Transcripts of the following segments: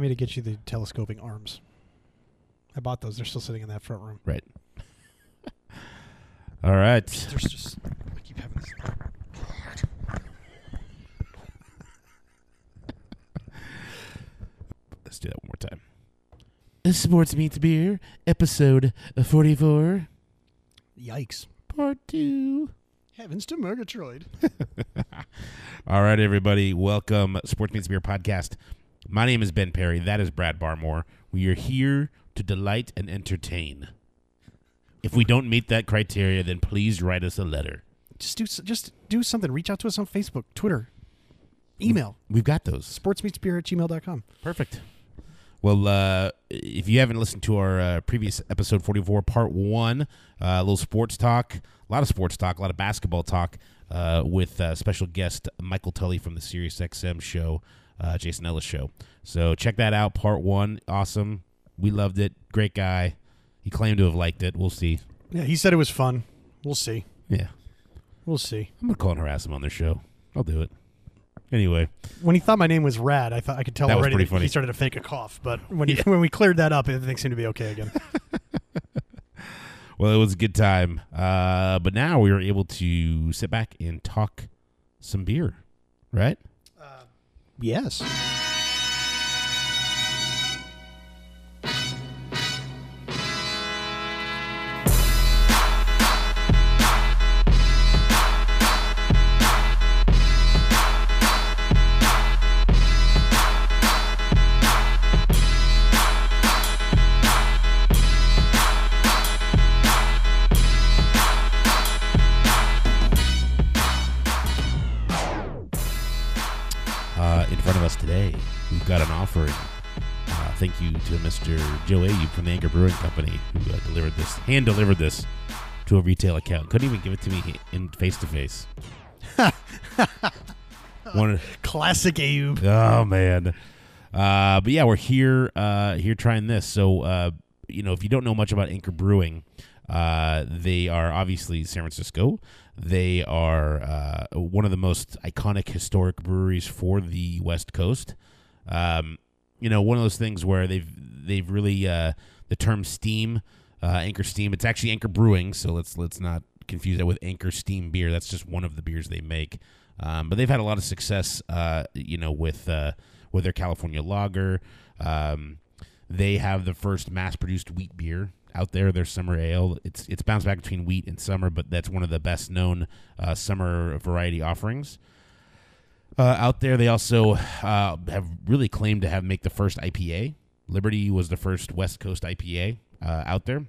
remind me to get you the telescoping arms. I bought those. They're still sitting in that front room. Right. All right. There's just I keep having this. Let's do that one more time. Sports Meets Beer, episode 44, Yikes! part two. Heavens to Murgatroyd. All right, everybody. Welcome, Sports Meets Beer podcast. My name is Ben Perry. That is Brad Barmore. We are here to delight and entertain. If we don't meet that criteria, then please write us a letter. just do just do something. Reach out to us on Facebook, Twitter, email. We've got those. Sportsmeetsbeer at gmail.com. Perfect. Well, uh, if you haven't listened to our uh, previous episode 44, part one, uh, a little sports talk, a lot of sports talk, a lot of basketball talk uh, with uh, special guest Michael Tully from the Sirius XM show, uh, Jason Ellis show. So check that out. Part one, awesome. We loved it. Great guy. He claimed to have liked it. We'll see. Yeah, he said it was fun. We'll see. Yeah, We'll see. I'm gonna call and harass him on their show. I'll do it. Anyway, When he thought my name was Rad, I thought I could tell That was already pretty that funny. he started to fake a cough. But when he, when we cleared that up, everything seemed to be okay again. well, it was a good time. Uh, but now we were able to sit back and talk some beer, right? Yes. Uh, thank you to Mr. Joe Ayub from the Anchor Brewing Company who uh, delivered this, hand delivered this to a retail account. Couldn't even give it to me in face to face. One, Classic Ayub. oh man, uh, but yeah, we're here, uh, here trying this. So, uh, you know, if you don't know much about Anchor Brewing, uh, they are obviously San Francisco. They are uh, one of the most iconic historic breweries for the West Coast. Um, you know, one of those things where they've they've really uh, the term steam, uh, Anchor Steam. It's actually Anchor Brewing, so let's let's not confuse that with Anchor Steam beer. That's just one of the beers they make. Um, but they've had a lot of success, uh, you know, with uh, with their California lager. Um, they have the first mass-produced wheat beer out there. Their summer ale. It's it's bounced back between wheat and summer, but that's one of the best known uh, summer variety offerings. Uh, out there, they also uh, have really claimed to have make the first IPA. Liberty was the first West Coast IPA uh, out there,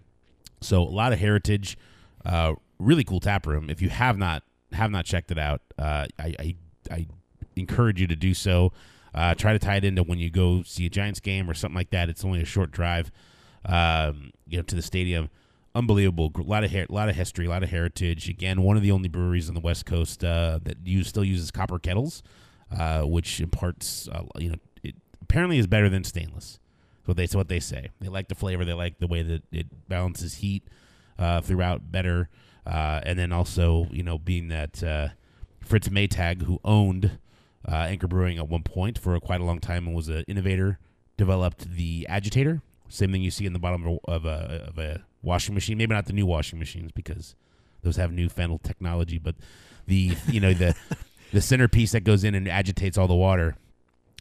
so a lot of heritage. Uh, really cool tap room. If you have not have not checked it out, uh, I, I I encourage you to do so. Uh, try to tie it into when you go see a Giants game or something like that. It's only a short drive, um, you know, to the stadium. Unbelievable, a lot of lot of history, a lot of heritage. Again, one of the only breweries on the West Coast uh, that use still uses copper kettles, uh, which imparts, uh, you know, it apparently is better than stainless. What they what they say. They like the flavor. They like the way that it balances heat uh, throughout better. Uh, and then also, you know, being that uh, Fritz Maytag, who owned Anchor Brewing at one point for quite a long time and was an innovator, developed the agitator. Same thing you see in the bottom of a, of a, of a washing machine. Maybe not the new washing machines because those have newfangled technology, but the you know the the centerpiece that goes in and agitates all the water.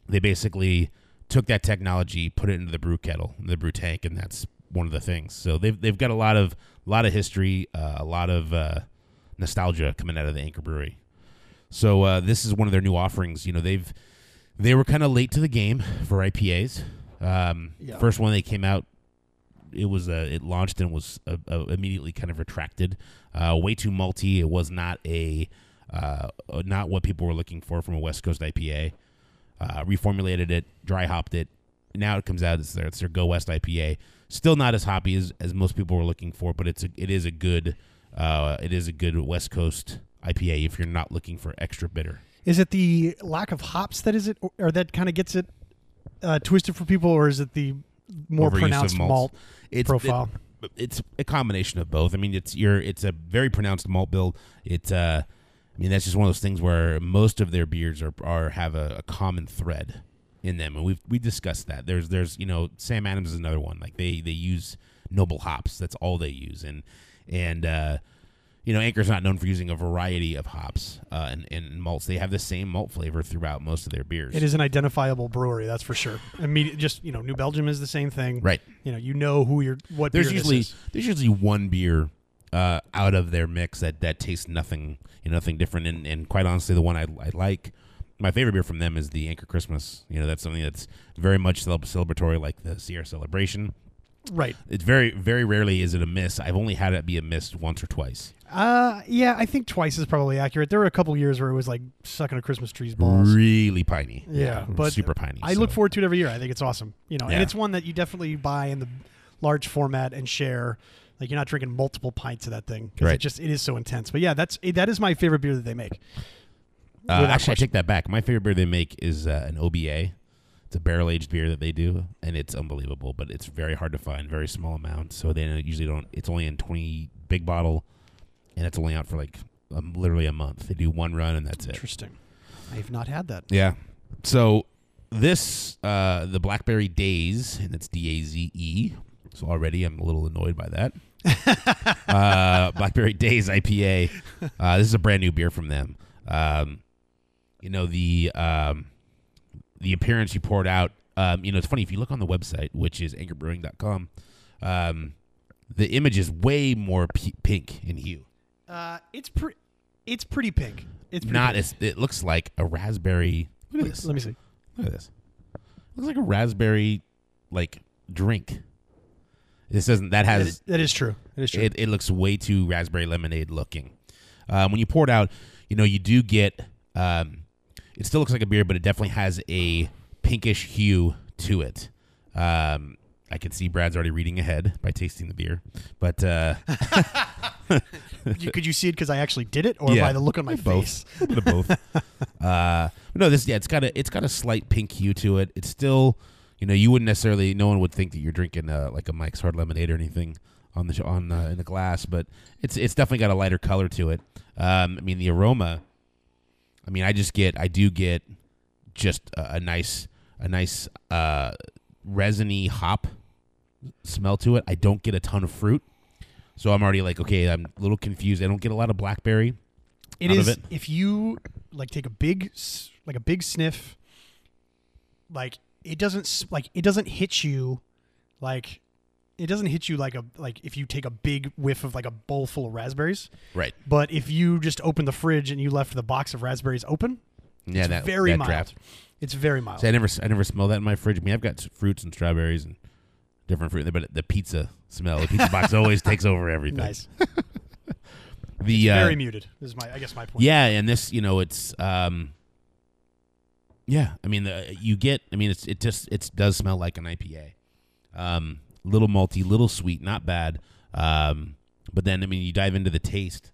They basically took that technology, put it into the brew kettle, the brew tank, and that's one of the things. So they've they've got a lot of a lot of history, uh, a lot of uh, nostalgia coming out of the Anchor Brewery. So uh, this is one of their new offerings. You know they've they were kind of late to the game for IPAs. Um, Yeah. First one they came out, it was uh, it launched and was uh, uh, immediately kind of retracted. Uh, way too malty. It was not a uh, not what people were looking for from a West Coast IPA. Uh, reformulated it, dry hopped it. Now it comes out it's their it's their Go West IPA. Still not as hoppy as, as most people were looking for, but it's a, it is a good uh, it is a good West Coast IPA if you're not looking for extra bitter. Is it the lack of hops that is it, or, or that kind of gets it uh, twisted for people, or is it the more pronounced malt It's profile? it- it's a combination of both. I mean, it's your it's a very pronounced malt bill. It's uh, I mean that's just one of those things where most of their beers are are have a, a common thread. in them, and we've we discussed that. There's there's you know Sam Adams is another one. Like they they use noble hops. That's all they use, and and uh, you know Anchor's not known for using a variety of hops uh, and, and malts. They have the same malt flavor throughout most of their beers. It is an identifiable brewery, that's for sure. Immediate, just you know, New Belgium is the same thing. right. You know, you know who you're. What There's usually is. there's usually one beer uh, out of their mix that that tastes nothing you know nothing different, and, and quite honestly, the one I, I like. My favorite beer from them is the Anchor Christmas. You know, that's something that's very much celebratory, like the Sierra Celebration. Right. It's very, very rarely is it a miss. I've only had it be a miss once or twice. Uh, yeah, I think twice is probably accurate. There were a couple years where it was like sucking a Christmas tree's balls. Really piney. Yeah, but super piney. I so. look forward to it every year. I think it's awesome. You know, Yeah. and it's one that you definitely buy in the large format and share. Like you're not drinking multiple pints of that thing 'cause Right. it just it is so intense. But yeah, that's that is my favorite beer that they make. Uh, actually, I take that back. My favorite beer they make is uh, an OBA. It's a barrel aged beer that they do, and it's unbelievable. But it's very hard to find, very small amounts. So they usually don't. It's only in twenty big bottle, and it's only out for like um, literally a month. They do one run, and that's it. Interesting. I have not had that. Yeah. So this, uh, the Blackberry Days, and it's D A Z E. So already I'm a little annoyed by that. uh, Blackberry Days IPA. Uh, this is a brand new beer from them. Um, you know the um, the appearance you poured out. Um, you know it's funny if you look on the website, which is anchorbrewing.com. Um, the image is way more p- pink in hue. Uh, it's pretty. It's pretty pink. It's pretty Not pink. as it looks like a raspberry. Look at this. Let me see. Look at this. Looks like a raspberry like drink. This doesn't that That has is, that is true. It is true. it, it looks way too raspberry lemonade looking. Um, when you pour it out, you know, you do get um, it still looks like a beer, but it definitely has a pinkish hue to it. Um, I can see Brad's already reading ahead by tasting the beer, but uh, You- could you see it because I actually did it, or Yeah. by the look on my both. face? little both. uh, no, this yeah, it's got a it's got a slight pink hue to it. It's still, you know, you wouldn't necessarily, no one would think that you're drinking uh, like a Mike's Hard Lemonade or anything on the on uh, in the glass, but it's it's definitely got a lighter color to it. Um, I mean, the aroma. I mean, I just get I do get just a, a nice a nice uh, resiny hop smell to it. I don't get a ton of fruit. So I'm already like, okay, I'm a little confused. I don't get a lot of blackberry. It of it. if you like take a big like a big sniff like it doesn't like it doesn't hit you like it doesn't hit you like a like if you take a big whiff of like a bowl full of raspberries Right. but if you just open the fridge and you left the box of raspberries open Yeah, it's that very that mild draft. it's very mild See, I never, I never smell that in my fridge. I mean, I've got fruits and strawberries and different fruit, but the pizza smell, the pizza box always takes over everything. nice The uh, very muted is my i guess my point yeah, and this, you know, it's um, yeah. I mean, the, you get. I mean, it's it just it does smell like an IPA. Um, little malty, little sweet, not bad. Um, but then I mean, you dive into the taste.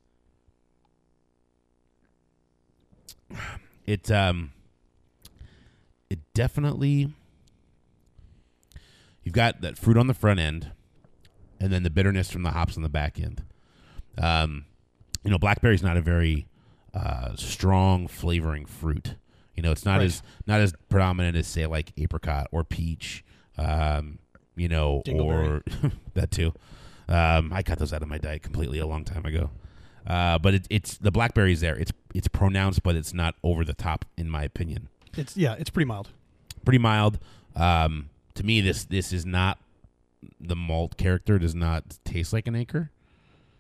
It um, it definitely. You've got that fruit on the front end, and then the bitterness from the hops on the back end. Um, you know, blackberry's not a very uh, strong flavoring fruit. You know, it's not Right. as not as predominant as say like apricot or peach. Um, you know, or that too. Um, I cut those out of my diet completely a long time ago. Uh, but it, it's the blackberry's there. It's it's pronounced, but it's not over the top, in my opinion. it's yeah it's pretty mild Pretty mild. Um, to me, this this is not the malt character. Does not taste like an anchor.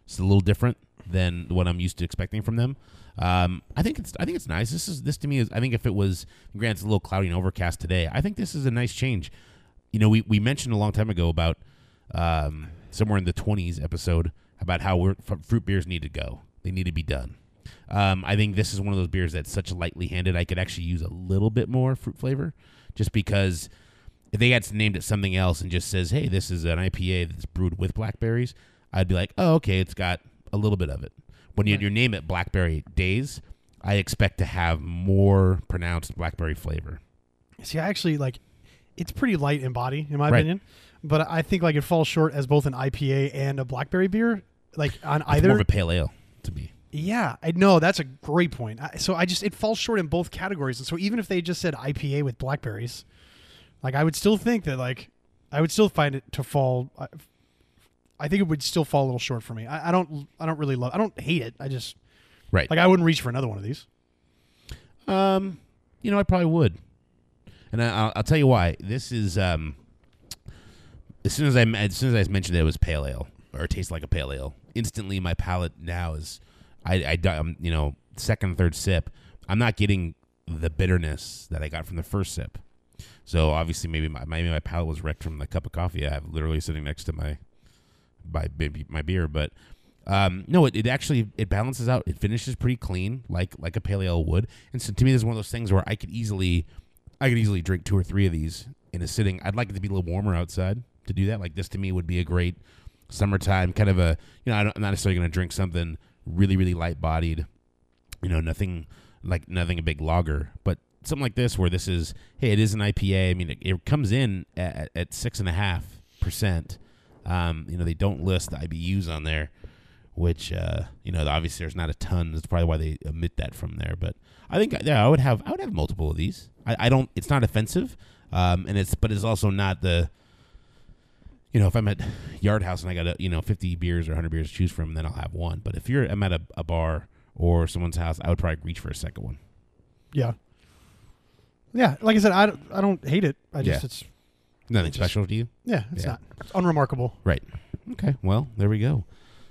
It's a little different than what I'm used to expecting from them. Um, I think it's I think it's nice. This is this to me is I think if it was granted it's a little cloudy and overcast today, I think this is a nice change. You know, we, we mentioned a long time ago about um, somewhere in the 20s episode about how we're, f- fruit beers need to go. They need to be done. Um, I think this is one of those beers that's such lightly handed. I could actually use a little bit more fruit flavor, just because if they had named it something else and just says, "Hey, this is an IPA that's brewed with blackberries," I'd be like, "Oh, okay, it's got a little bit of it." When you, you name it Blackberry Days, I expect to have more pronounced blackberry flavor. See, I actually like it's pretty light in body, in my Right. opinion. But I think like it falls short as both an IPA and a blackberry beer. Like on It's either, more of a pale ale to me. Yeah, I know that's a great point. I, so I just it falls short in both categories, and so even if they just said IPA with blackberries, like I would still think that like I would still find it to fall. I, I think it would still fall a little short for me. I, I don't. I don't really love. I don't hate it. I just Right. like I wouldn't reach for another one of these. Um, you know, I probably would, and I, I'll, I'll tell you why. This is um, as soon as I as soon as I mentioned that it was pale ale or it tastes like a pale ale, instantly my palate now is, I I um, you know second third sip, I'm not getting the bitterness that I got from the first sip. So obviously maybe my maybe my palate was wrecked from the cup of coffee I have literally sitting next to my my my beer, but um, no, it, it actually it balances out. It finishes pretty clean, like like a pale ale would. And so to me, this is one of those things where I could easily, I could easily drink two or three of these in a sitting. I'd like it to be a little warmer outside to do that. Like this to me would be a great summertime kind of a. You know, I am not necessarily going to drink something really really light bodied. You know, nothing like nothing a big lager, but something like this where this is hey, it is an IPA. I mean, it, it comes in at, at six and a half percent. Um, you know, they don't list the IBUs on there which uh, you know obviously there's not a ton. That's probably why they omit that from there. But I think yeah, I would have I would have multiple of these. I, I don't. It's not offensive, um, and it's but it's also not the. You know, if I'm at Yard House and I got a you know 50 beers or 100 beers to choose from, then I'll have one. But if you're I'm at a, a bar or someone's house, I would probably reach for a second one. Yeah. Yeah, like I said, I don't, I don't hate it. I just Yeah. it's Nothing Just- special to you, yeah, it's Yeah. not it's unremarkable. right? Okay, well there we go.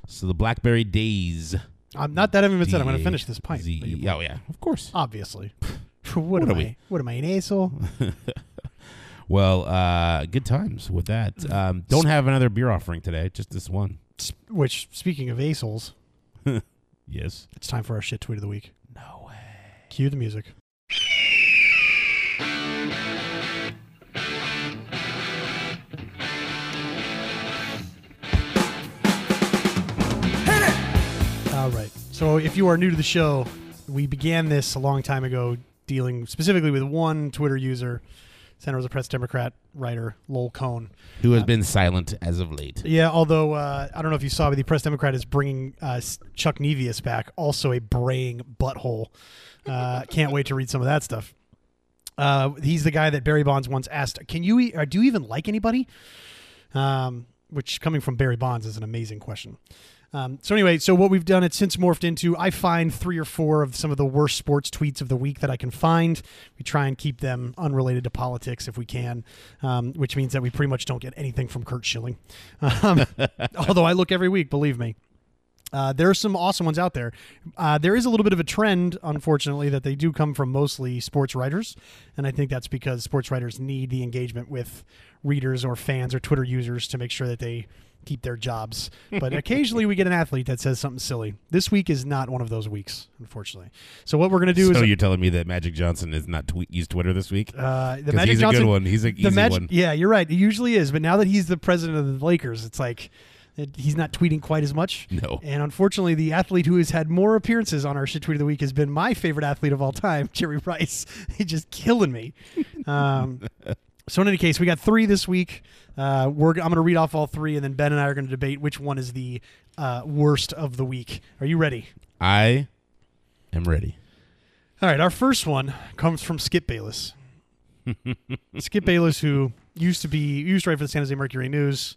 So the Blackberry Days. I'm not that I haven't even said I'm going to finish this pint. Z- oh yeah, of course. Obviously. what, What am are I? we? What am I, an asshole? Well, uh, good times with that. Um, don't have another beer offering today, just this one. Which, speaking of assholes, Yes. it's time for our shit tweet of the week. No way. Cue the music. All right. So, if you are new to the show, we began this a long time ago, dealing specifically with one Twitter user, Santa Rosa Press Democrat writer Lowell Cohn. Who has Uh, been silent as of late? Yeah, although uh, I don't know if you saw, but the Press Democrat is bringing uh, Chuck Nevius back, also a braying butthole. Uh, can't wait to read some of that stuff. Uh, he's the guy that Barry Bonds once asked, "Can you e- or do you even like anybody?" Um, which, coming from Barry Bonds, is an amazing question. Um, so anyway, so what we've done, it's since morphed into I find three or four of some of the worst sports tweets of the week that I can find. We try and keep them unrelated to politics if we can, um, which means that we pretty much don't get anything from Curt Schilling. Um, although I look every week, believe me. Uh, there are some awesome ones out there. Uh, there is a little bit of a trend, unfortunately, that they do come from mostly sports writers, and I think that's because sports writers need the engagement with readers or fans or Twitter users to make sure that they keep their jobs. But occasionally we get an athlete that says something silly. This week is not one of those weeks, unfortunately. So what we're going to do so is you're telling me that Magic Johnson is not tweet used Twitter this week? uh, the Magic he's Johnson. a good one. He's a easy Magic, one. yeah, you're right. It usually is, but now that he's the president of the Lakers, it's like it, he's not tweeting quite as much. No. And unfortunately, the athlete who has had more appearances on our shit tweet of the week has been my favorite athlete of all time, Jerry Rice. He's just killing me. Um, so in any case, we got three this week. Uh, we're I'm going to read off all three, and then Ben and I are going to debate which one is the uh, worst of the week. Are you ready? I am ready. All right, our first one comes from Skip Bayless. Skip Bayless, who used to be used to write for the San Jose Mercury News,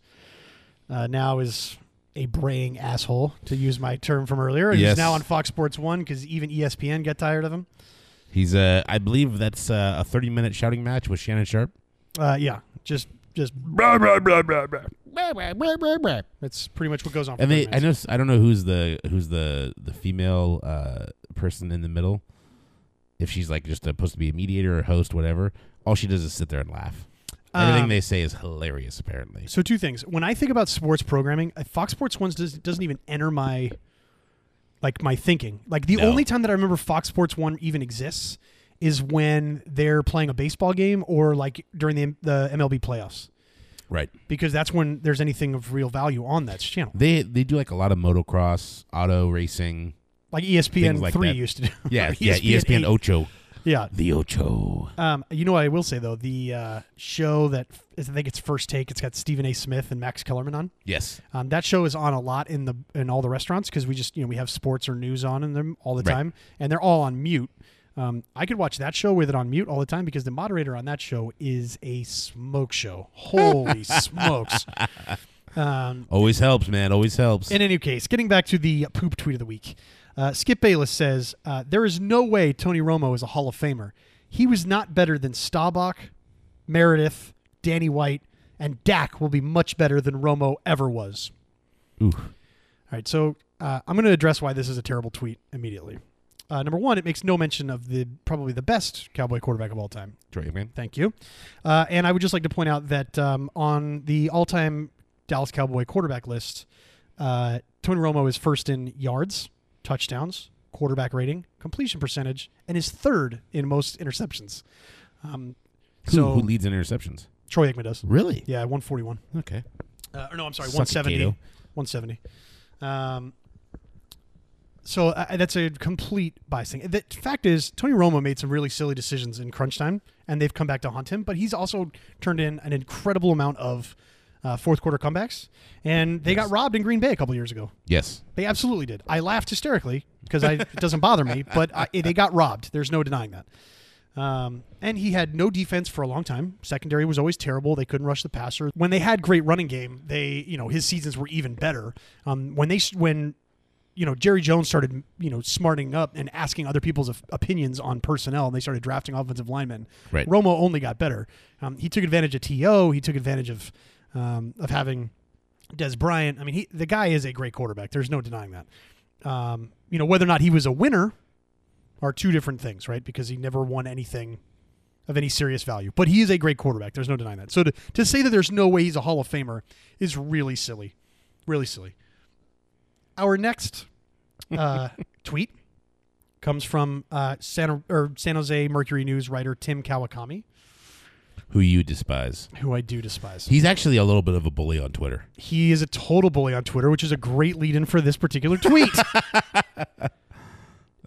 uh, now is a braying asshole, to use my term from earlier. Yes. He's now on Fox Sports One because even ESPN got tired of him. He's uh, I believe that's uh, a 30 minute shouting match with Shannon Sharpe. Uh, yeah, just just blah blah blah blah blah. That's pretty much what goes on. For And they, I know, I don't know who's the who's the the female uh, person in the middle. If she's like just supposed to be a mediator or host, whatever. All she does is sit there and laugh. Everything Um, they say is hilarious. Apparently, So two things. When I think about sports programming, uh, Fox Sports One does, doesn't even enter my like my thinking. Like the No. only time that I remember Fox Sports One even exists is when they're playing a baseball game or like during the the MLB playoffs, right? because that's when there's anything of real value on that channel. They they do like a lot of motocross, auto racing. Like ESPN like three that. used to do. Yeah, Or E yeah. ESPN 8. Ocho. Yeah. The Ocho. Um, you know what I will say though, the uh, show that I think it's First Take. It's got Stephen A. Smith and Max Kellerman on. Yes. Um, that show is on a lot in the in all the restaurants because we just you know we have sports or news on in them all the Right. time, and they're all on mute. Um, I could watch that show with it on mute all the time because the moderator on that show is a smoke show. Holy smokes! Um, Always helps, man. Always helps. in any case, getting back to the poop tweet of the week, uh, Skip Bayless says uh, there is no way Tony Romo is a Hall of Famer. He was not better than Staubach, Meredith, Danny White, and Dak will be much better than Romo ever was. Ooh. All right, so uh, I'm going to address why this is a terrible tweet immediately. Uh, number one, it makes no mention of the probably the best Cowboy quarterback of all time. Troy Aikman. Thank you. Uh, and I would just like to point out that um, on the all-time Dallas Cowboy quarterback list, uh, Tony Romo is first in yards, touchdowns, quarterback rating, completion percentage, and is third in most interceptions. Um, Who, so who leads in interceptions? Troy Aikman does. Really? Yeah, 141. Okay. Uh, or no, I'm sorry, Suck 170. 170. Um, so uh, that's a complete bias thing. The fact is, Tony Romo made some really silly decisions in crunch time, and they've come back to haunt him. But he's also turned in an incredible amount of uh, fourth quarter comebacks, and they Yes. got robbed in Green Bay a couple years ago. Yes. They absolutely did. I laughed hysterically because it doesn't bother me, but I, they got robbed. There's no denying that. Um, and he had no defense for a long time. Secondary was always terrible. They couldn't rush the passer. When they had great running game, they you know his seasons were even better. Um, when they when you know Jerry Jones started you know smarting up and asking other people's opinions on personnel, and they started drafting offensive linemen. Right. Romo only got better. Um, he took advantage of To. He took advantage of um, of having Dez Bryant. I mean, he the guy is a great quarterback. There's no denying that. Um, you know whether or not he was a winner are two different things, right? Because he never won anything of any serious value. But he is a great quarterback. There's no denying that. So to, to say that there's no way he's a Hall of Famer is really silly. Really silly. Our next uh, tweet comes from uh, San, or San Jose Mercury News writer Tim Kawakami, Who you despise. who I do despise. He's actually a little bit of a bully on Twitter. He is a total bully on Twitter, which is a great lead in for this particular tweet.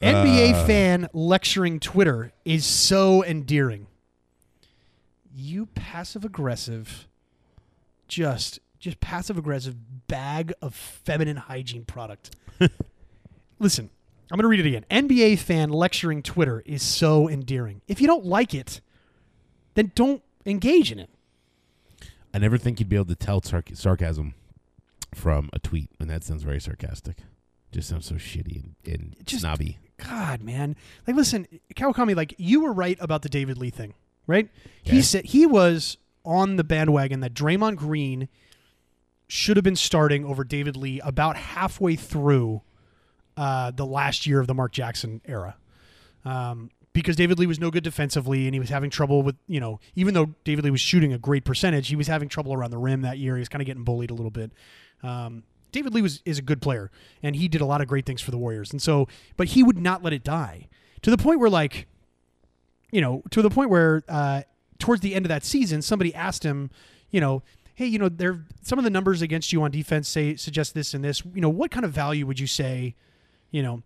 NBA fan lecturing Twitter is so endearing. You passive aggressive, just just passive aggressive bag of feminine hygiene product. Listen, I'm going to read it again. NBA fan lecturing Twitter is so endearing. If you don't like it, then don't engage in it. I never think you'd be able to tell sarc- sarcasm from a tweet, and that sounds very sarcastic. Just sounds so shitty and, and Just- snobby. God, man. Like, listen, Kawakami, like, you were right about the David Lee thing, right? Okay. He said he was on the bandwagon that Draymond Green should have been starting over David Lee about halfway through uh, the last year of the Mark Jackson era. Um, because David Lee was no good defensively and he was having trouble with, you know, even though David Lee was shooting a great percentage, he was having trouble around the rim that year. He was kind of getting bullied a little bit. Um, David Lee was is a good player and he did a lot of great things for the Warriors. And so, but he would not let it die to the point where, like, you know, to the point where uh, towards the end of that season, somebody asked him, you know, hey, you know, there some of the numbers against you on defense say suggest this and this. You know, what kind of value would you say, you know,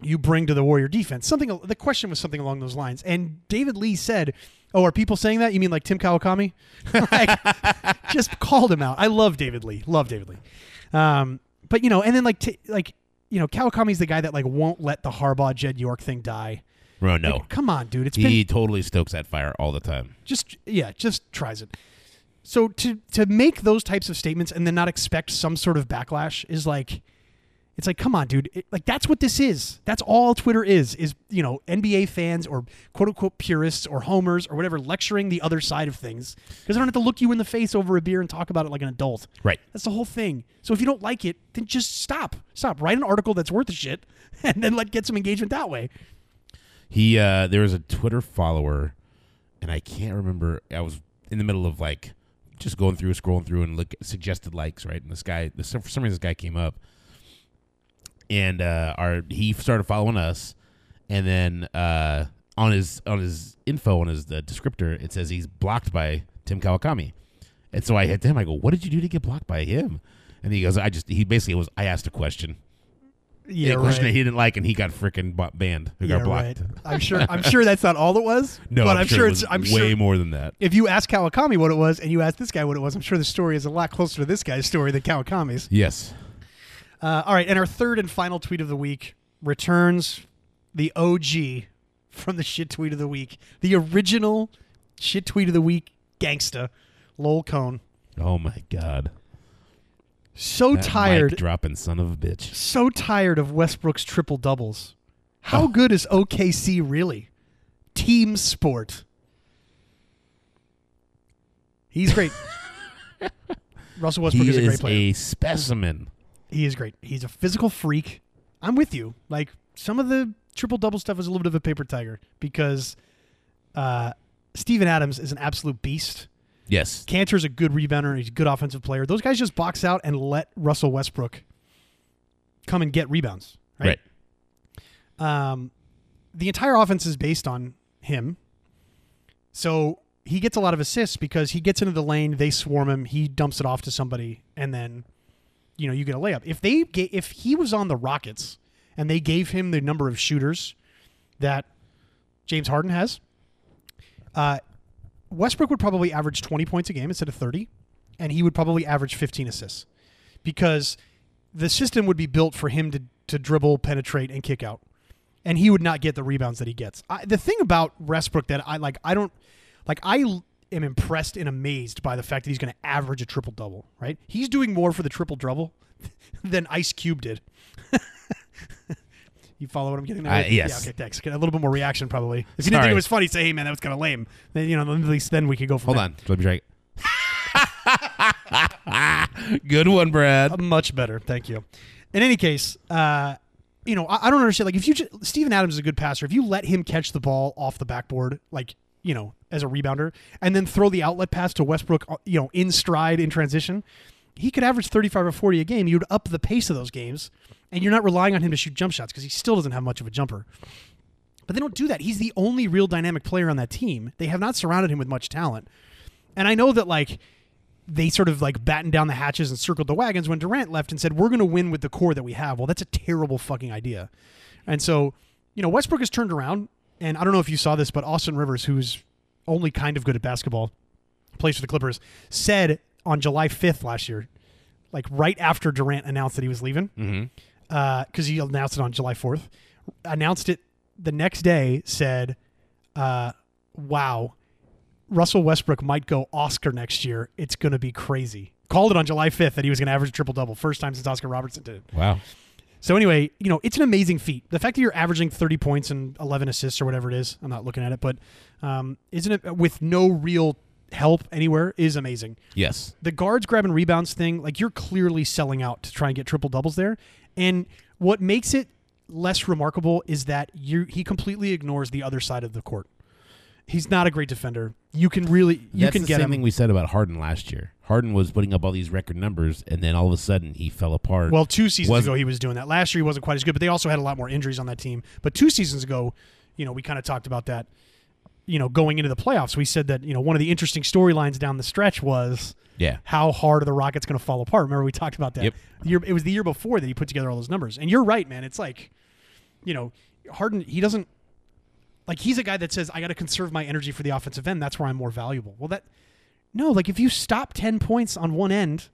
you bring to the Warrior defense? Something. The question was something along those lines, and David Lee said. Oh, are people saying that? You mean like Tim Kawakami? like, just called him out. I love David Lee. Love David Lee. Um, but you know, and then like t- like you know, Kawakami's the guy that like won't let the Harbaugh Jed York thing die. Bro, no. Like, come on, dude. It's been he totally stokes that fire all the time. just yeah, just tries it. So to to make those types of statements and then not expect some sort of backlash is like it's like come on dude. It- like that's what this is. That's all twitter is is you know nba fans or quote unquote purists or homers or whatever lecturing the other side of things. Because i don't have to look you in the face over a beer and talk about it like an adult. Right. that's the whole thing. So if you don't like it then just stop. Stop. Write an article that's worth a shit and then let get some engagement that way. He uh there was a Twitter follower and I can't remember. I was in the middle of like just going through, scrolling through and look suggested likes, right? And this guy this for some reason this guy came up and uh our he started following us and then uh on his on his info on his uh, descriptor it says he's blocked by Tim Kawakami. And so I hit him, I go, What did you do to get blocked by him? And he goes, I just he basically was I asked a question. Yeah, question right. that he didn't like, and he got freaking banned. Who Yeah, got blocked? right. I'm sure. I'm sure that's not all it was. No, but I'm, sure, it was it's. I'm way sure. more than that. If you ask Kawakami what it was, and you ask this guy what it was, I'm sure the story is a lot closer to this guy's story than Kawakami's. Yes. Uh, all right, and our third and final tweet of the week returns the OG from the shit tweet of the week, the original shit tweet of the week, gangsta, Lowell Cohn. Oh my god. So That tired, dropping son of a bitch. so tired of Westbrook's triple doubles. How Oh. good is OKC really? Team sport. He's great. Russell Westbrook he is a great is player. a specimen. He is great. He's a physical freak. I'm with you. Like some of the triple double stuff is a little bit of a paper tiger because uh, Steven Adams is an absolute beast. Yes. Kanter's a good rebounder. He's a good offensive player. Those guys just box out and let Russell Westbrook come and get rebounds. Right. Right. Um, the entire offense is based on him. So he gets a lot of assists because he gets into the lane, they swarm him, he dumps it off to somebody, and then you know you get a layup. If they ga- if he was on the Rockets and they gave him the number of shooters that James Harden has, uh, Westbrook would probably average 20 points a game instead of 30, and he would probably average 15 assists because the system would be built for him to, to dribble, penetrate, and kick out. And he would not get the rebounds that he gets. I, the thing about Westbrook that I like, I don't like. I am impressed and amazed by the fact that he's going to average a triple double. Right? He's doing more for the triple double than Ice Cube did. you follow what I'm getting at? Uh, yes. Yeah. Okay. Thanks. Get a little bit more reaction, probably. If you didn't think it was funny, say, "Hey, man, that was kind of lame." Then you know, at least then we could go from Hold there. on. Let me try. Good one, Brad. Uh, much better. Thank you. In any case, uh, you know, I, I don't understand. Like, if you just, Steven Adams is a good passer, if you let him catch the ball off the backboard, like you know, as a rebounder, and then throw the outlet pass to Westbrook, uh, you know, in stride in transition, he could average thirty-five or forty a game. You'd up the pace of those games, and you're not relying on him to shoot jump shots because he still doesn't have much of a jumper. But they don't do that. He's the only real dynamic player on that team. They have not surrounded him with much talent. And I know that like they sort of like battened down the hatches and circled the wagons when Durant left and said, "We're going to win with the core that we have." Well, that's a terrible fucking idea. And so, you know, Westbrook has turned around, and I don't know if you saw this, but Austin Rivers, who's only kind of good at basketball, plays for the Clippers, said on July 5th last year, like right after Durant announced that he was leaving, Mm-hmm. because he announced it on July 4th, announced it the next day, said, uh, wow, Russell Westbrook might go Oscar next year. It's going to be crazy. Called it on July 5th that he was going to average a triple double. First time since Oscar Robertson did it. Wow. So anyway, you know, it's an amazing feat. The fact that you're averaging 30 points and 11 assists or whatever it is, I'm not looking at it, but um, isn't it with no real help anywhere is amazing. Yes. The guards grabbing rebounds thing, like you're clearly selling out to try and get triple doubles there. And what makes it less remarkable is that you he completely ignores the other side of the court. He's not a great defender. You can really you That's can the get same him. thing we said about Harden last year. Harden was putting up all these record numbers, and then all of a sudden he fell apart. Well, two seasons Was- ago he was doing that. Last year he wasn't quite as good, but they also had a lot more injuries on that team. But two seasons ago, you know, we kind of talked about that. You know, going into the playoffs, we said that you know one of the interesting storylines down the stretch was yeah. how hard are the Rockets going to fall apart. Remember we talked about that. Yep. Year, it was the year before that he put together all those numbers. And you're right, man. It's like, you know, Harden. He doesn't like he's a guy that says I got to conserve my energy for the offensive end. That's where I'm more valuable. Well, that no, like if you stop ten points on one end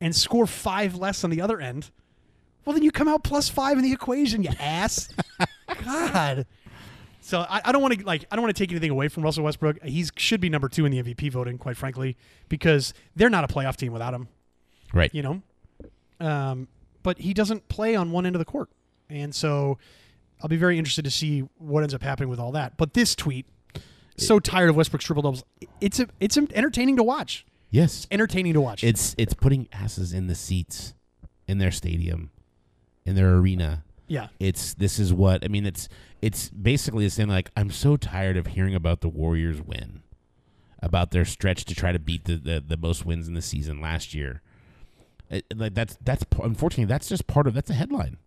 and score five less on the other end, well then you come out plus five in the equation, you ass. God. So I, I don't want to like I don't want to take anything away from Russell Westbrook. He should be number two in the MVP voting, quite frankly, because they're not a playoff team without him. Right. You know, um, but he doesn't play on one end of the court, and so I'll be very interested to see what ends up happening with all that. But this tweet, so tired of Westbrook's triple doubles. It's a, it's entertaining to watch. Yes. Entertaining to watch. It's it's putting asses in the seats in their stadium, in their arena. Yeah, It's this is what I mean. It's it's basically the same. Like I'm so tired of hearing about the Warriors win, about their stretch to try to beat the the, the most wins in the season last year. It- like that's that's unfortunately that's just part of that's a headline.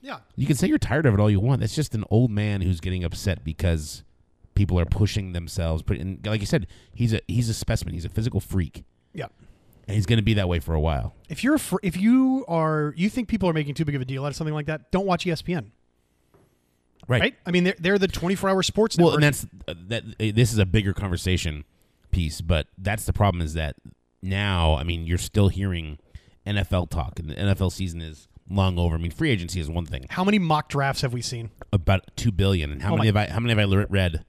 yeah, You can say you're tired of it all you want. That's just an old man who's getting upset because people are pushing themselves. But like you said, he's a he's a specimen. He's a physical freak. yeah. And he's going to be that way for a while. If you're fr- if you are you think people are making too big of a deal out of something like that, don't watch ESPN. Right. Right? I mean, they're they're the 24 hour sports Well, network. and that's uh, that. uh, This is a bigger conversation piece, but that's the problem. Is that now? I mean, you're still hearing NFL talk, and the NFL season is long over. I mean, free agency is one thing. How many mock drafts have we seen? About two billion, and how Oh many have I? How many have I read?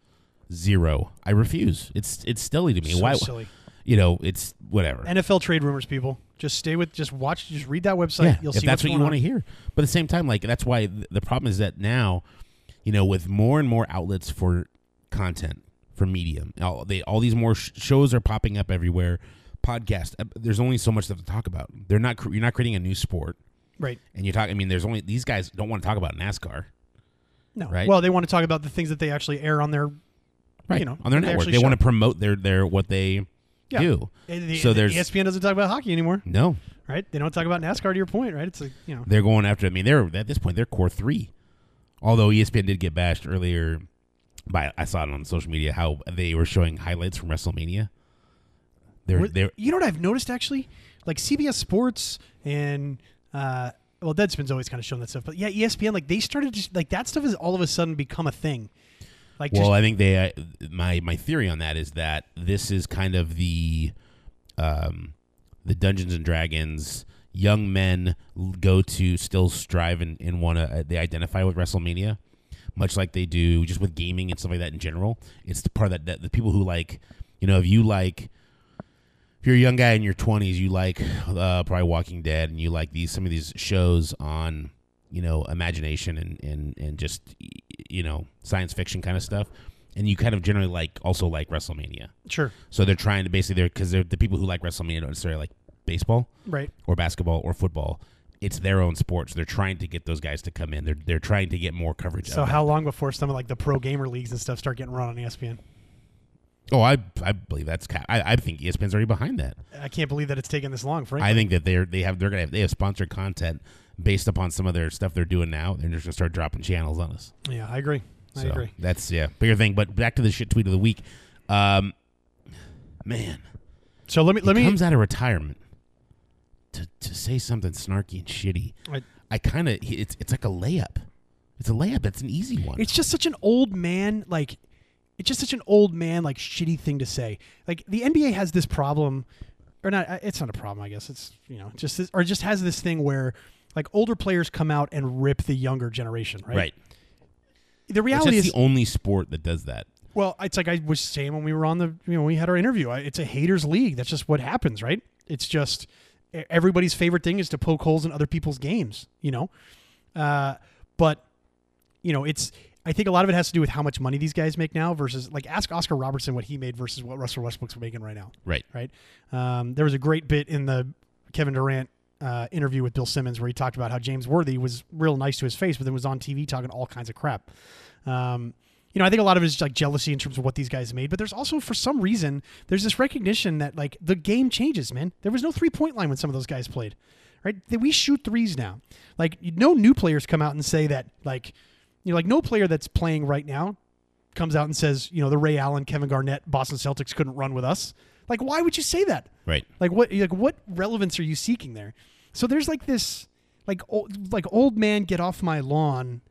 Zero. I refuse. It's it's silly to me. So Why? silly. You know, it's whatever. NFL trade rumors, people. Just stay with, just watch, just read that website. You'll if see that's what you want to hear. But at the same time, like that's why th- the problem is that now, you know, with more and more outlets for content for medium, all they all these more sh- shows are popping up everywhere. Podcast. uh, There's only so much stuff to talk about. They're not. cr- You're not creating a new sport, Right. and you're talking. I mean, there's only these guys don't want to talk about NASCAR, No. Right. Well, they want to talk about the things that they actually air on their, right? you know, on their they network, actually they want to promote their their what they Yeah. do. The- So the there's- ESPN doesn't talk about hockey anymore, No, right? They don't talk about NASCAR. To your point, right? It's like you know, they're going after. I mean, they're at this point they're core three. Although ESPN did get bashed earlier, by I saw it on social media how they were showing highlights from WrestleMania. They're they're you know what I've noticed actually, like CBS Sports and uh, well, Deadspin's always kind of shown that stuff, but yeah, ESPN like they started just like that stuff has all of a sudden become a thing. Like well. just, I think they uh, my my theory on that is that this is kind of the um the Dungeons and Dragons young men go to still strive and, and want to uh, they identify with WrestleMania. Much like they do just with gaming and stuff like that in general, it's the part that, that the people who like, you know, if you like if you're a young guy in your 20s, you like uh, probably Walking Dead, and you like these some of these shows on you know imagination and and and just you know science fiction kind of stuff, and you kind of generally like also like WrestleMania. sure, So they're trying to basically they're because they're the people who like WrestleMania don't necessarily like baseball right. or basketball or football. It's their own sports. they're trying to get those guys to come in. They're they're trying to get more coverage. So how long before some of like the pro gamer leagues and stuff start getting run on ESPN? Oh, I I believe that's I I think ESPN's already behind that. I can't believe that it's taken this long. Frankly, I think that they're they have they're gonna have, they have sponsored content based upon some of their stuff they're doing now. They're just gonna start dropping channels on us. yeah, I agree. I So agree. That's yeah, bigger thing. But back to the shit tweet of the week. Um, man, So let me let me. comes out of retirement to to say something snarky and shitty. I- I kind of it's it's like a layup. It's a layup. It's an easy one. It's just such an old man like. It's just such an old man like shitty thing to say. Like the NBA has this problem, or not? uh, It's not a problem. I guess it's you know just this, or just has this thing where like older players come out and rip the younger generation. Right. right. The It's reality just is the only sport that does that. Well, it's like I was saying when we were on the, you know, we had our interview. It's a haters league. That's just what happens, right? It's just everybody's favorite thing is to poke holes in other people's games, you know. Uh, but you know, it's. I think a lot of it has to do with how much money these guys make now versus like ask Oscar Robertson what he made versus what Russell Westbrook's making right now, Right. right? Um, there was a great bit in the Kevin Durant uh, interview with Bill Simmons where he talked about how James Worthy was real nice to his face, but then was on TV talking all kinds of crap. Um, you know, I think a lot of it is like jealousy in terms of what these guys made, but there's also for some reason there's this recognition that like the game changes, man. There was no three point line when some of those guys played, right? We shoot threes now. Like no new players come out and say that like you know like no player that's playing right now comes out and says you know the Ray Allen, Kevin Garnett, Boston Celtics couldn't run with us. Like why would you say that? Right. Like what like what relevance are you seeking there? So there's like this like old, like old man get off my lawn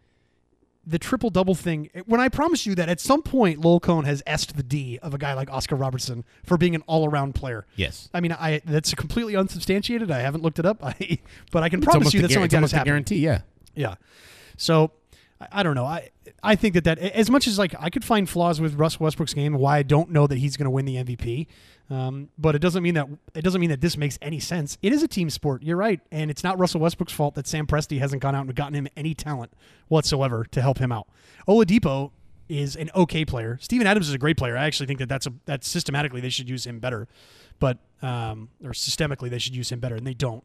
the triple double thing when I promise you that at some point Lowell Cohn has est the D of a guy like Oscar Robertson for being an all around player. Yes. I mean, I that's completely unsubstantiated. I haven't looked it up, I, but I can It's promise you that something like that has happened. guarantee. Yeah. Yeah. So I, don't know. I I think that that as much as like I could find flaws with Russ Westbrook's game, why I don't know that he's going to win the MVP. Um, but it doesn't mean that it doesn't mean that this makes any sense. It is a team sport. You're right, and it's not Russell Westbrook's fault that Sam Presti hasn't gone out and gotten him any talent whatsoever to help him out. Oladipo is an okay player. Steven Adams is a great player. I actually think that that's a that systematically they should use him better, but um, or systemically they should use him better, and they don't.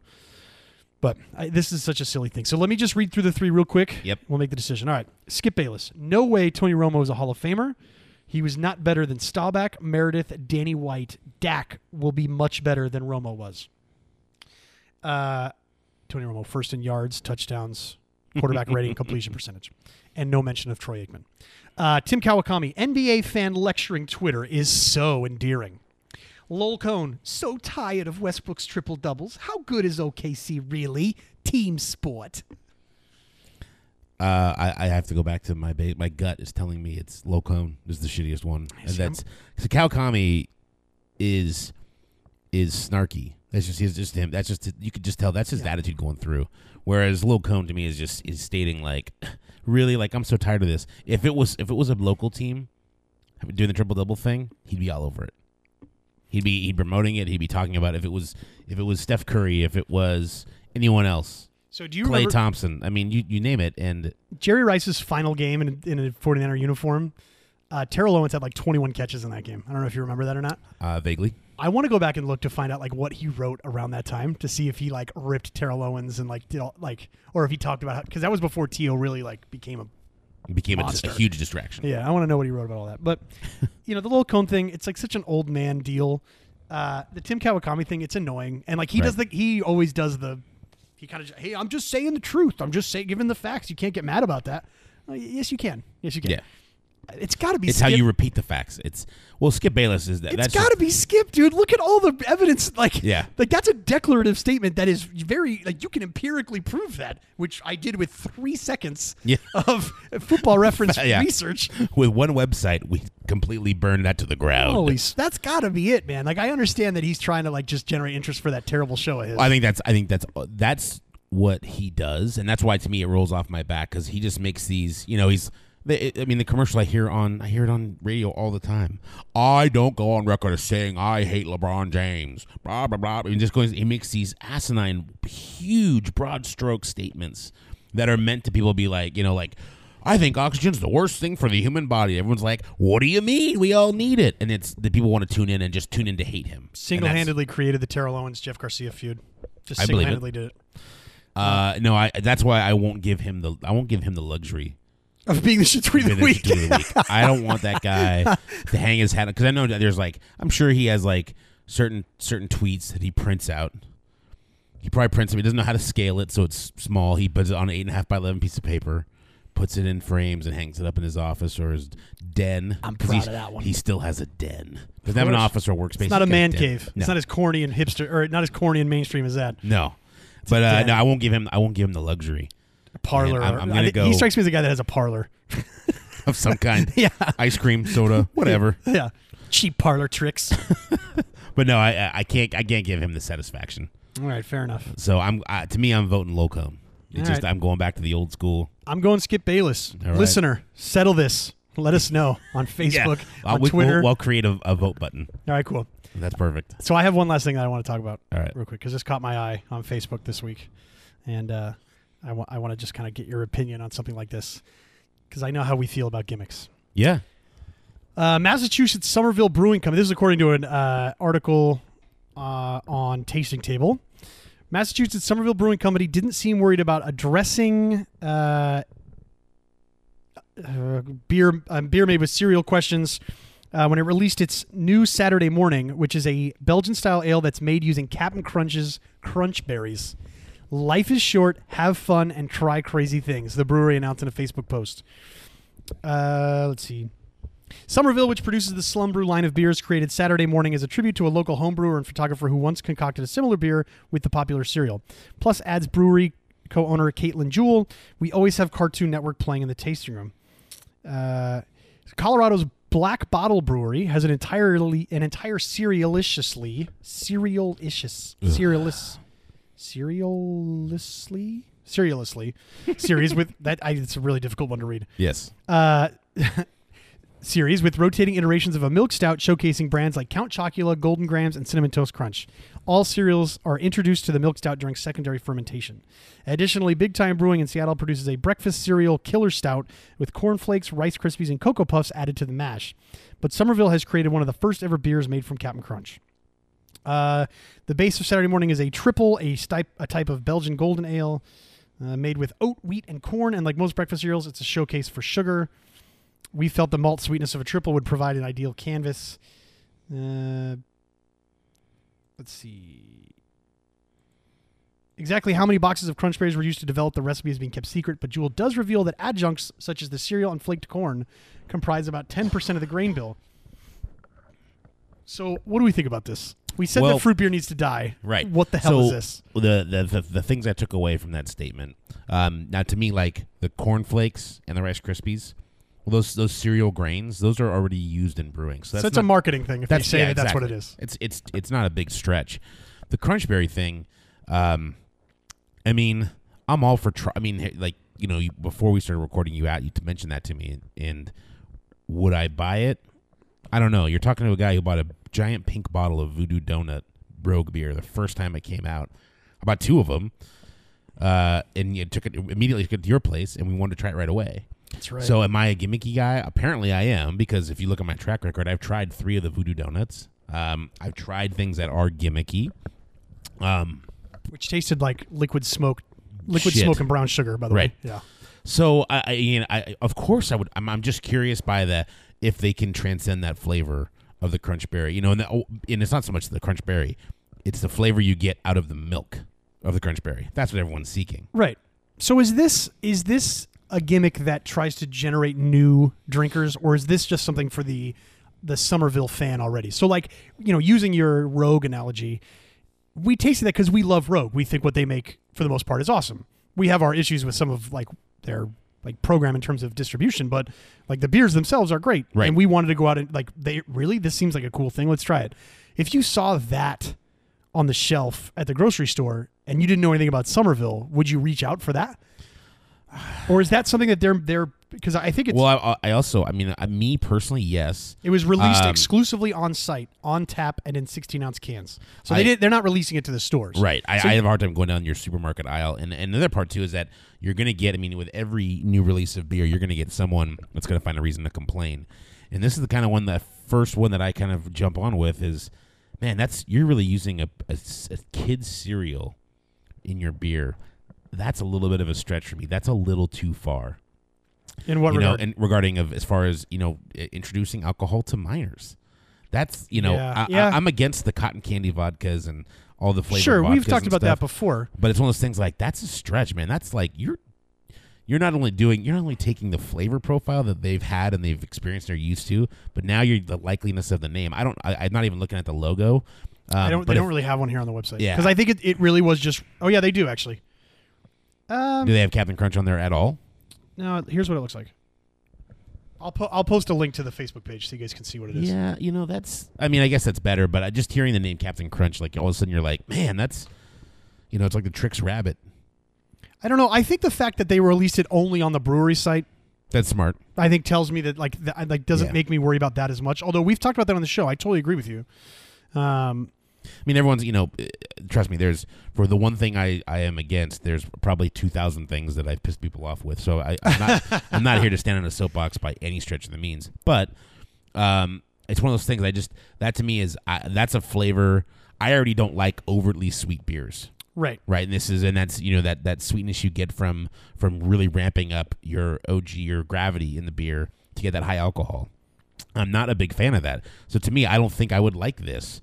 But I, this is such a silly thing. So let me just read through the three real quick. Yep. We'll make the decision. All right. Skip Bayless. No way Tony Romo is a Hall of Famer. He was not better than Staubach, Meredith, Danny White. Dak will be much better than Romo was. Uh, Tony Romo, first in yards, touchdowns, quarterback rating, completion percentage. And no mention of Troy Aikman. Uh, Tim Kawakami, NBA fan lecturing Twitter is so endearing. Lowell Cohn, so tired of Westbrook's triple doubles. How good is OKC really? Team sport. Uh, I, I have to go back to my ba- my gut is telling me it's Lowell Cohn is the shittiest one, and that's so Kawakami is is snarky. That's just he's just him. That's just you could just tell that's his Yeah. attitude going through. Whereas Lowell Cohn to me is just is stating like, really like I'm so tired of this. If it was if it was a local team doing the triple double thing, he'd be all over it. He'd be he'd promoting it. He'd be talking about if it was if it was Steph Curry, if it was anyone else, So do you Clay remember Thompson. I mean, you you name it, and Jerry Rice's final game in, in a 49er uniform? Uh, Terrell Owens had like 21 catches in that game. I don't know if you remember that or not. uh, vaguely. I want to go back and look to find out like what he wrote around that time to see if he like ripped Terrell Owens and like did all, like or if he talked about because that was before T.O. really like became a It became a, a huge distraction. yeah. I want to know what he wrote about all that. But you know the Lowell Cohn thing, it's like such an old man deal. Uh, the Tim Kawakami thing, it's annoying, and like he does the he always does the he kind of hey I'm just saying the truth. I'm just saying giving the facts. You can't get mad about that. Uh, yes, you can. Yes, you can. Yeah. It's got to be. It's how Skip. you repeat the facts. It's well, Skip Bayless is that. It's got to be Skip, dude. Look at all the evidence. Like, Yeah. like that's a declarative statement that is very like you can empirically prove that, which I did with three seconds Yeah. of football reference Yeah. research. with one website. We completely burned that to the ground. Holy, that's got to be it, man. Like, I understand that he's trying to like just generate interest for that terrible show of his. I think that's. I think that's. Uh, that's what he does, and that's why to me it rolls off my back because he just makes these. You know, he's. The- I mean, the commercial I hear on I hear it on radio all the time. I don't go on record as saying I hate LeBron James. Blah blah blah. And just going, he makes these asinine, huge, broad stroke statements that are meant to people be like, you know, like. I think oxygen's the worst thing for the human body. Everyone's like, "What do you mean? We all need it." And it's the people want to tune in and just tune in to hate him. Single-handedly created the Terrell Owens Jeff Garcia feud. Just I single-handedly did it. Uh, no, I. That's why I won't give him the. I won't give him the luxury Of being the shit tweet of of the week. the shit tweet of the week. I don't want that guy to hang his hat because I know that there's like I'm sure he has like certain certain tweets that he prints out. He probably prints them. He doesn't know how to scale it, so it's small. He puts it on an eight and a half by eleven piece of paper, puts it in frames, and hangs it up in his office or his den. I'm 'Cause proud of that one. He still has a den. Doesn't have an office or workspace. It's not a man den. cave. No. It's not as corny and hipster, or not as corny and mainstream as that. no. But uh, no, I won't give him. I won't give him the luxury Parlor. I'm- I'm gonna think- go- He strikes me as a guy that has a parlor. of some kind. yeah. Ice cream, soda, whatever. Yeah. Cheap parlor tricks. But no, I I- I can't I can't give him the satisfaction. All right, fair enough. So I'm I, to me I'm voting Lowell Cohn. It's All just right. I'm going back to the old school. I'm going Skip Bayless. Right. Listener, settle this. Let us know on Facebook, I'll, on we, Twitter. We'll, we'll create a, a vote button. All right, cool. That's perfect. So I have one last thing that I want to talk about All right. real quick because this caught my eye on Facebook this week, and uh, I want I want to just kind of get your opinion on something like this because I know how we feel about gimmicks. Yeah. Uh, Massachusetts Somerville Brewing Company. This is according to an uh, article uh, on Tasting Table. Massachusetts Somerville Brewing Company didn't seem worried about addressing uh, uh, beer um, beer made with cereal questions uh, when it released its new Saturday Morning, which is a Belgian style ale that's made using Captain Crunch's Crunch Berries. Life is short. Have fun and try crazy things. The brewery announced in a Facebook post. Uh, let's see. Somerville, which produces the Slumbrew line of beers, created Saturday Morning as a tribute to a local home brewer and photographer who once concocted a similar beer with the popular cereal. Plus, adds brewery co-owner Caitlin Jewell. We always have Cartoon Network playing in the tasting room. Uh, Colorado's Black Bottle Brewery has an entirely an entire cerealiciously cerealicious cerealis cerealishly cerealishly series with that I, it's a really difficult one to read Yes. uh, series with rotating iterations of a milk stout showcasing brands like Count Chocula, Golden Grahams, and Cinnamon Toast Crunch. All cereals are introduced to the milk stout during secondary fermentation. Additionally, Big Time Brewing in Seattle produces a breakfast cereal killer stout with cornflakes, Rice Krispies, and Cocoa Puffs added to the mash. But Somerville has created one of the first ever beers made from Captain Crunch. Uh, the base of Saturday morning is a triple, a, type, a type of Belgian golden ale uh, made with oat, wheat, and corn. And like most breakfast cereals, it's a showcase for sugar. We felt the malt sweetness of a triple would provide an ideal canvas. Uh, let's see. Exactly how many boxes of crunch berries were used to develop the recipe is being kept secret, but Jewell does reveal that adjuncts such as the cereal and flaked corn comprise about 10% of the grain bill. So what do we think about this? We said Well- that fruit beer needs to die. Right. What the hell so is this? The, the the the things I took away from that statement. Um, now to me, like the corn flakes and the Rice Krispies, well, those those cereal grains, those are already used in brewing. So that's so it's not, a marketing thing if that's say yeah, that that's what it exactly. is. It's it's it's not a big stretch. The crunchberry thing, um, I mean, I'm all for try. I mean, like you know, you, before we started recording, you out you mentioned that to me, and would I buy it? I don't know. You're talking to a guy who bought a giant pink bottle of Voodoo Donut Rogue beer the first time it came out. I bought two of them, uh, and you took it immediately took it to your place, and we wanted to try it right away. That's right. So am I a gimmicky guy? Apparently I am because if you look at my track record, I've tried three of the Voodoo Donuts. Um, I've tried things that are gimmicky. Um, which tasted like liquid smoke, liquid Shit. smoke and brown sugar. By the Right. way, yeah. so I, I, you know, I, of course I would. I'm, I'm just curious by the if they can transcend that flavor of the crunch berry. You know, and, oh, and it's not so much the crunch berry; it's the flavor you get out of the milk of the crunch berry. That's what everyone's seeking. Right. So is this is this a gimmick that tries to generate new drinkers, or is this just something for the the Somerville fan already? So like you know, using your Rogue analogy, we tasted that because we love Rogue. We think what they make for the most part is awesome. We have our issues with some of like their like program in terms of distribution, but like the beers themselves are great. Right. And we wanted to go out and like they really this seems like a cool thing. Let's try it. If you saw that on the shelf at the grocery store and you didn't know anything about Somerville, would you reach out for that? Or is that something that they're they're because I think it's Well, I, I also, I mean, uh, me personally, yes. it was released um, exclusively on site, on tap, and in 16 ounce cans. So I- they did, they're not releasing it to the stores. Right. I, So I have a hard time going down your supermarket aisle. And, and another part, too, is that you're going to get, I mean, with every new release of beer, you're going to get someone that's going to find a reason to complain. And this is the kind of one, the first one that I kind of jump on with is, man, that's, you're really using a a kid's cereal in your beer. That's a little bit of a stretch for me. That's a little too far. In what you know, regard? and regarding of as far as you know, introducing alcohol to minors. That's you know, Yeah. I, Yeah. I, I'm against the cotton candy vodkas and all the flavors. sure, we've talked about that before. But it's one of those things like that's a stretch, man. That's like you're you're not only doing you're not only taking the flavor profile that they've had and they've experienced they're used to, but now you're the likeliness of the name. I don't. I, I'm not even looking at the logo. Um, I don't. but They don't if- really have one here on the website. Yeah. because I think it, it really was just. Oh yeah, they do actually. Um, do they have Captain Crunch on there at all? No, here's what it looks like. I'll po- I'll post a link to the Facebook page so you guys can see what it is. Yeah, you know that's. I mean, I guess that's better. But I just hearing the name Captain Crunch, like all of a sudden you're like, man, that's. You know, it's like the Trix Rabbit. I don't know. I think the fact that they released it only on the brewery site, That's smart. I think tells me that like that, like doesn't Yeah. make me worry about that as much. Although we've talked about that on the show, I totally agree with you. Um, I mean, everyone's, you know, uh, trust me, there's, for the one thing I, I am against, there's probably 2,000 things that I've pissed people off with. So I, I'm, not, I'm not here to stand on a soapbox by any stretch of the means. But um, it's one of those things I just, that to me is, I, that's a flavor. I already don't like overtly sweet beers. right. Right, and this is, and that's you know that that sweetness you get from from really ramping up your OG or gravity in the beer to get that high alcohol. I'm not a big fan of that. So to me, I don't think I would like this.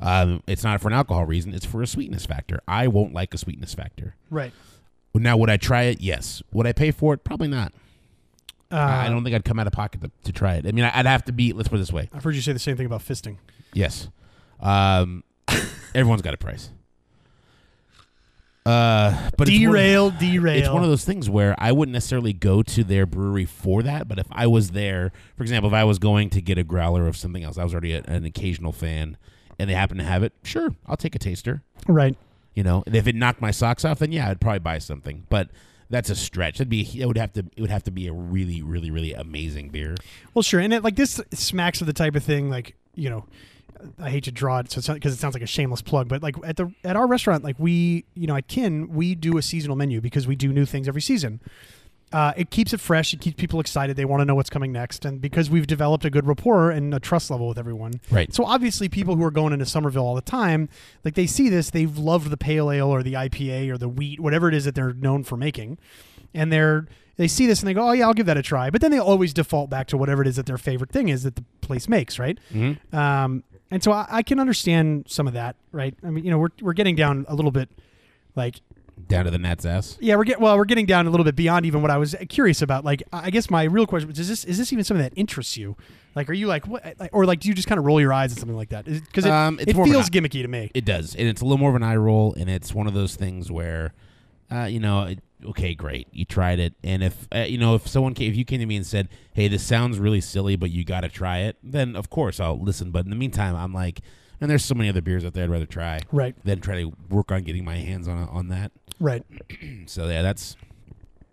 Um, it's not for an alcohol reason; it's for a sweetness factor. I won't like a sweetness factor. Right. Now, would I try it? Yes. Would I pay for it? Probably not. Uh, I don't think I'd come out of pocket to, to try it. I mean, I'd have to be. Let's put it this way. I've heard you say the same thing about fisting. Yes. Um, everyone's got a price. Uh, but it's one- Derail, derail. It's one of those things where I wouldn't necessarily go to their brewery for that, but if I was there, for example, if I was going to get a growler of something else, I was already a, an occasional fan, and they happen to have it, sure, I'll take a taster. right. You know, and if it knocked my socks off, then yeah, I'd probably buy something. But that's a stretch. It'd be it would have to it would have to be a really really really amazing beer. Well, sure, and it, like this smacks of the type of thing, like you know, I hate to draw it, so because it sounds like a shameless plug, but like at the at our restaurant, like we, you know, at Kin, we do a seasonal menu because we do new things every season. Uh, it keeps it fresh. It keeps people excited. They want to know what's coming next, and because we've developed a good rapport and a trust level with everyone, Right. So obviously, people who are going into Somerville all the time, like they see this, they've loved the pale ale or the IPA or the wheat, whatever it is that they're known for making, and they're they see this and they go, oh yeah, I'll give that a try. But then they always default back to whatever it is that their favorite thing is that the place makes, right? Mm-hmm. Um, and so I, I can understand some of that, right? I mean, you know, we're we're getting down a little bit, like Down to the Nats ass. Yeah, we're getting well. We're getting down a little bit beyond even what I was curious about. Like, I guess my real question was: Is this is this even something that interests you? Like, are you like what? Like, or like, do you just kind of roll your eyes at something like that? Because it, Um, it an feels gimmicky to me. It does, and it's a little more of an eye roll, and it's one of those things where, uh, you know, it, okay, great, you tried it, and if uh, you know, if someone came, if you came to me and said, "Hey, this sounds really silly, but you got to try it," then of course I'll listen. But in the meantime, I'm like, and there's so many other beers out there I'd rather try Right, than try to work on getting my hands on on that. Right. So yeah, that's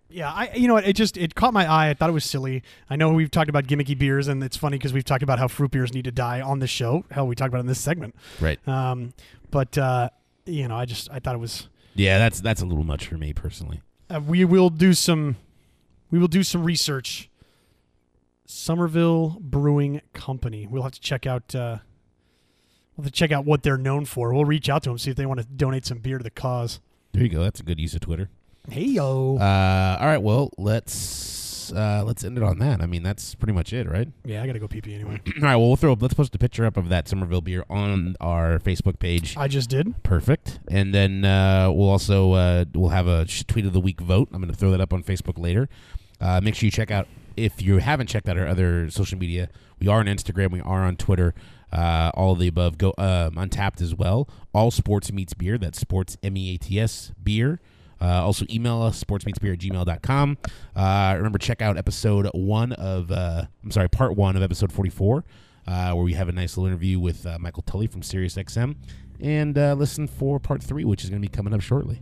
Yeah, I you know what? It just it caught my eye. I thought it was silly. I know we've talked about gimmicky beers, and it's funny because we've talked about how fruit beers need to die on this show. Hell, we talked about it in this segment. right. Um, but uh, you know, I just I thought it was. Yeah, that's that's a little much for me personally. Uh, we will do some. We will do some research. Somerville Brewing Company. We'll have to check out. Uh, we'll have to check out what they're known for. We'll reach out to them see if they want to donate some beer to the cause. There you go. That's a good use of Twitter. Hey yo. Uh, all right, well let's uh, let's end it on that. I mean, that's pretty much it, right? yeah, I gotta go pee pee anyway. All right, well, we'll throw. Let's post a picture up of that Somerville beer on our Facebook page. I just did. Perfect, and then uh, we'll also uh, we'll have a sh- tweet of the week vote. I'm going to throw that up on Facebook later. Uh, make sure you check out if you haven't checked out our other social media. We are on Instagram. We are on Twitter. Uh, all of the above. Go um, Untappd as well. All sports meets beer. That's sports m e a t s beer. Uh, also email us sportsmeetsbeer at gmail.com. Uh, remember check out episode one of uh, I'm sorry part one of episode 44 uh, where we have a nice little interview with uh, Michael Tully from SiriusXM and uh, listen for part three which is going to be coming up shortly.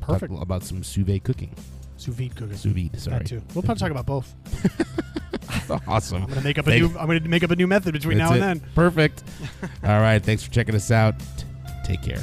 Perfect. Talk about some sous vide cooking. Sous vide cooking. Sous vide, sorry. That too. We'll probably talk about both. awesome. I'm gonna make up a Thanks. new. I'm gonna make up a new method between That's now it. and then. Perfect. All right. Thanks for checking us out. Take care.